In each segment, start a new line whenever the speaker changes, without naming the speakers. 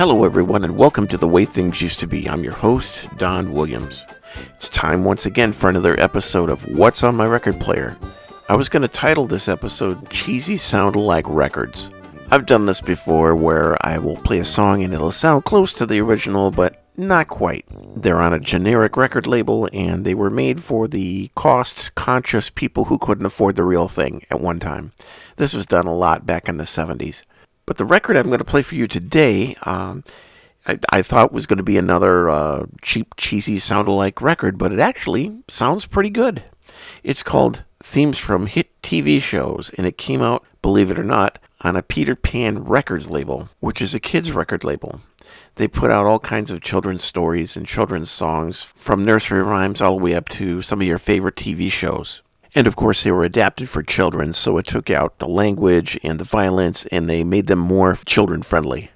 Hello, everyone, and welcome to The Way Things Used to Be. I'm your host, Don Williams. It's time once again for another episode of What's on My Record Player. I was going to title this episode Cheesy Sound Alike Records. I've done this before where I will play a song and it'll sound close to the original, but not quite. They're on a generic record label and they were made for the cost conscious people who couldn't afford the real thing at one time. This was done a lot back in the 70s. But the record I'm going to play for you today, um, I, I, thought was going to be another uh, cheap, cheesy, sound alike record, but it actually sounds pretty good. It's called Themes from Hit TV Shows, and it came out, believe it or not, on a Peter Pan Records label, which is a kids' record label. They put out all kinds of children's stories and children's songs, from nursery rhymes all the way up to some of your favorite TV shows. And of course, they were adapted for children, so it took out the language and the violence and they made them more children friendly.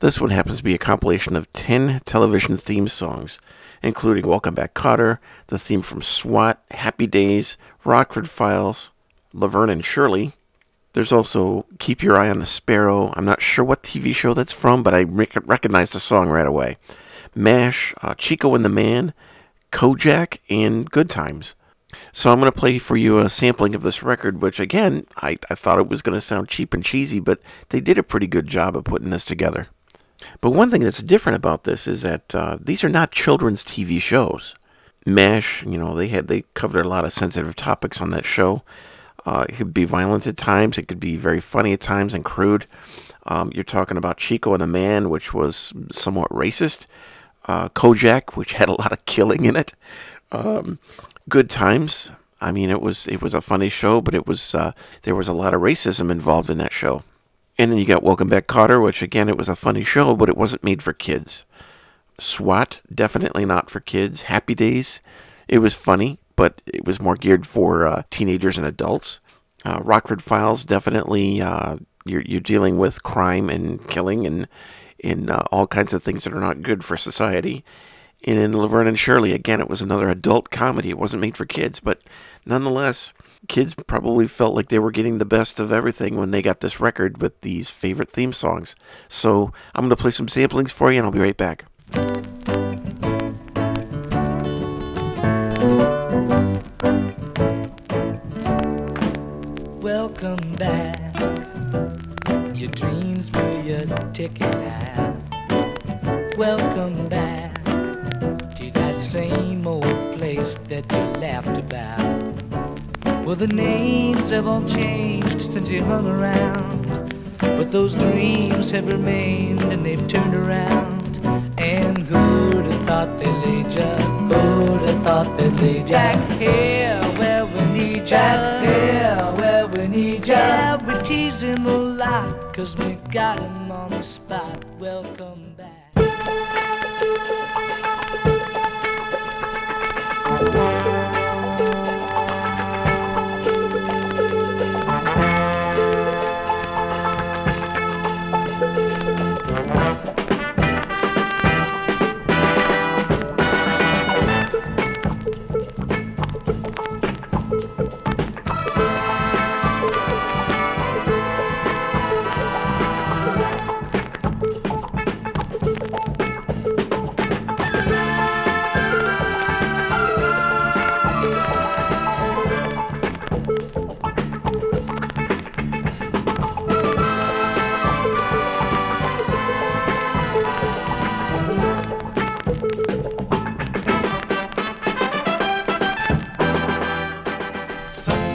This one happens to be a compilation of 10 television theme songs, including Welcome Back Kotter, the theme from SWAT, Happy Days, Rockford Files, Laverne and Shirley. There's also Keep Your Eye on the Sparrow. I'm not sure what TV show that's from, but I rec- recognized the song right away. MASH, uh, Chico and the Man, Kojak, and Good Times. So I'm going to play for you a sampling of this record, which again, I, I thought it was going to sound cheap and cheesy, but they did a pretty good job of putting this together. But one thing that's different about this is that uh, these are not children's TV shows. MASH, you know, they had they covered a lot of sensitive topics on that show. Uh, it could be violent at times. It could be very funny at times and crude. Um, you're talking about Chico and the Man, which was somewhat racist. Uh, Kojak, which had a lot of killing in it. Um, good times. I mean, it was it was a funny show, but it was uh, there was a lot of racism involved in that show. And then you got Welcome Back, Kotter, which again it was a funny show, but it wasn't made for kids. SWAT definitely not for kids. Happy Days, it was funny, but it was more geared for uh, teenagers and adults. Uh, Rockford Files definitely uh, you're you're dealing with crime and killing and in uh, all kinds of things that are not good for society. And in Laverne and Shirley, again, it was another adult comedy. It wasn't made for kids, but nonetheless, kids probably felt like they were getting the best of everything when they got this record with these favorite theme songs. So I'm going to play some samplings for you, and I'll be right back.
Welcome back. Your dreams were your ticket. Welcome back same old place that you laughed about. Well, the names have all changed since you hung around. But those dreams have remained and they've turned around. And who'd have thought they'd lead ya? Who'd have thought they'd lead ya? Back here where we need ya. Back here where we need ya. Yeah, we tease him a lot, cause we got him on the spot. Welcome back.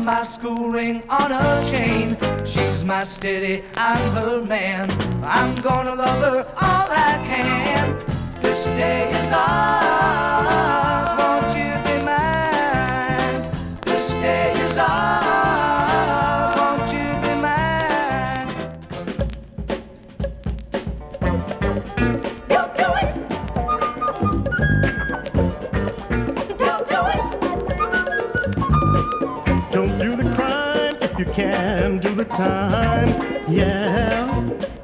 Wearing my school ring on her chain. She's my steady, I'm her man. I'm gonna love her all I can. This day is ours,
time. Yeah.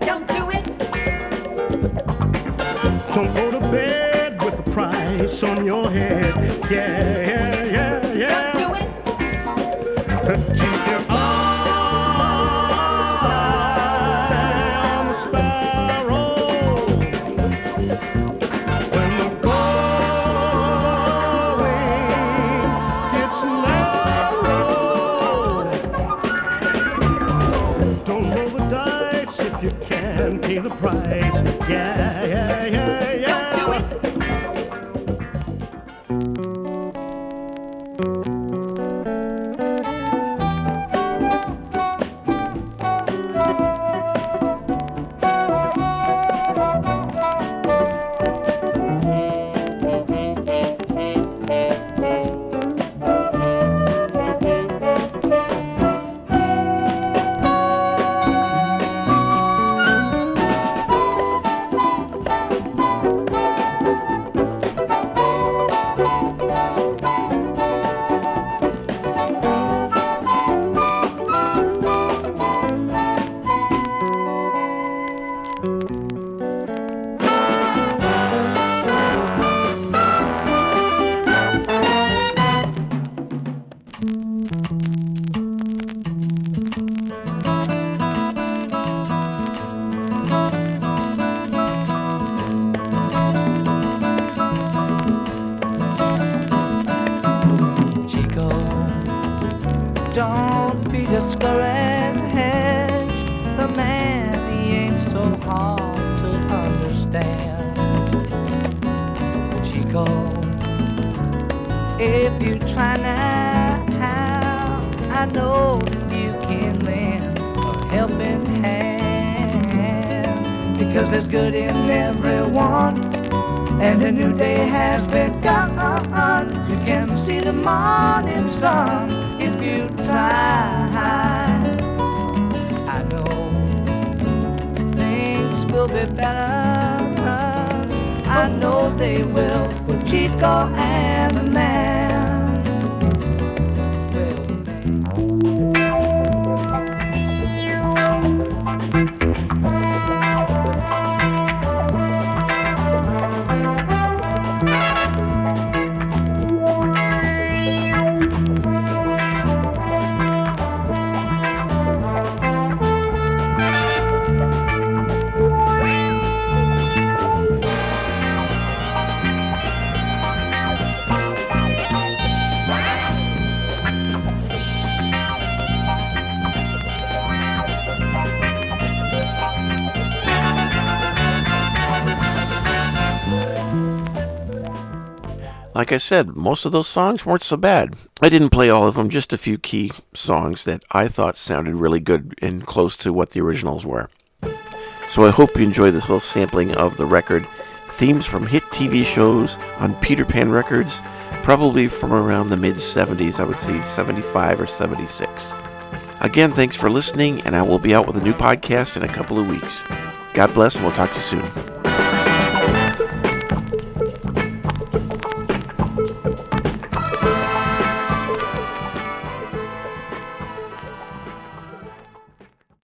Don't do it.
Don't go to bed with a price on your head. Yeah, yeah, yeah, yeah.
Don't do it.
Pay the price. Yeah, yeah, yeah, yeah.
Don't do it.
Hard to understand. Chico, if you try now, I know that you can lend a helping hand. Because there's good in everyone and a new day has begun. You can see the morning sun if you try. Will be better. I know they will for Chico and the man.
Like I said, most of those songs weren't so bad. I didn't play all of them, just a few key songs that I thought sounded really good and close to what the originals were. So I hope you enjoy this little sampling of the record. Themes from hit TV shows on Peter Pan Records, probably from around the mid 70s, I would say 75 or 76. Again, thanks for listening, and I will be out with a new podcast in a couple of weeks. God bless, and we'll talk to you soon.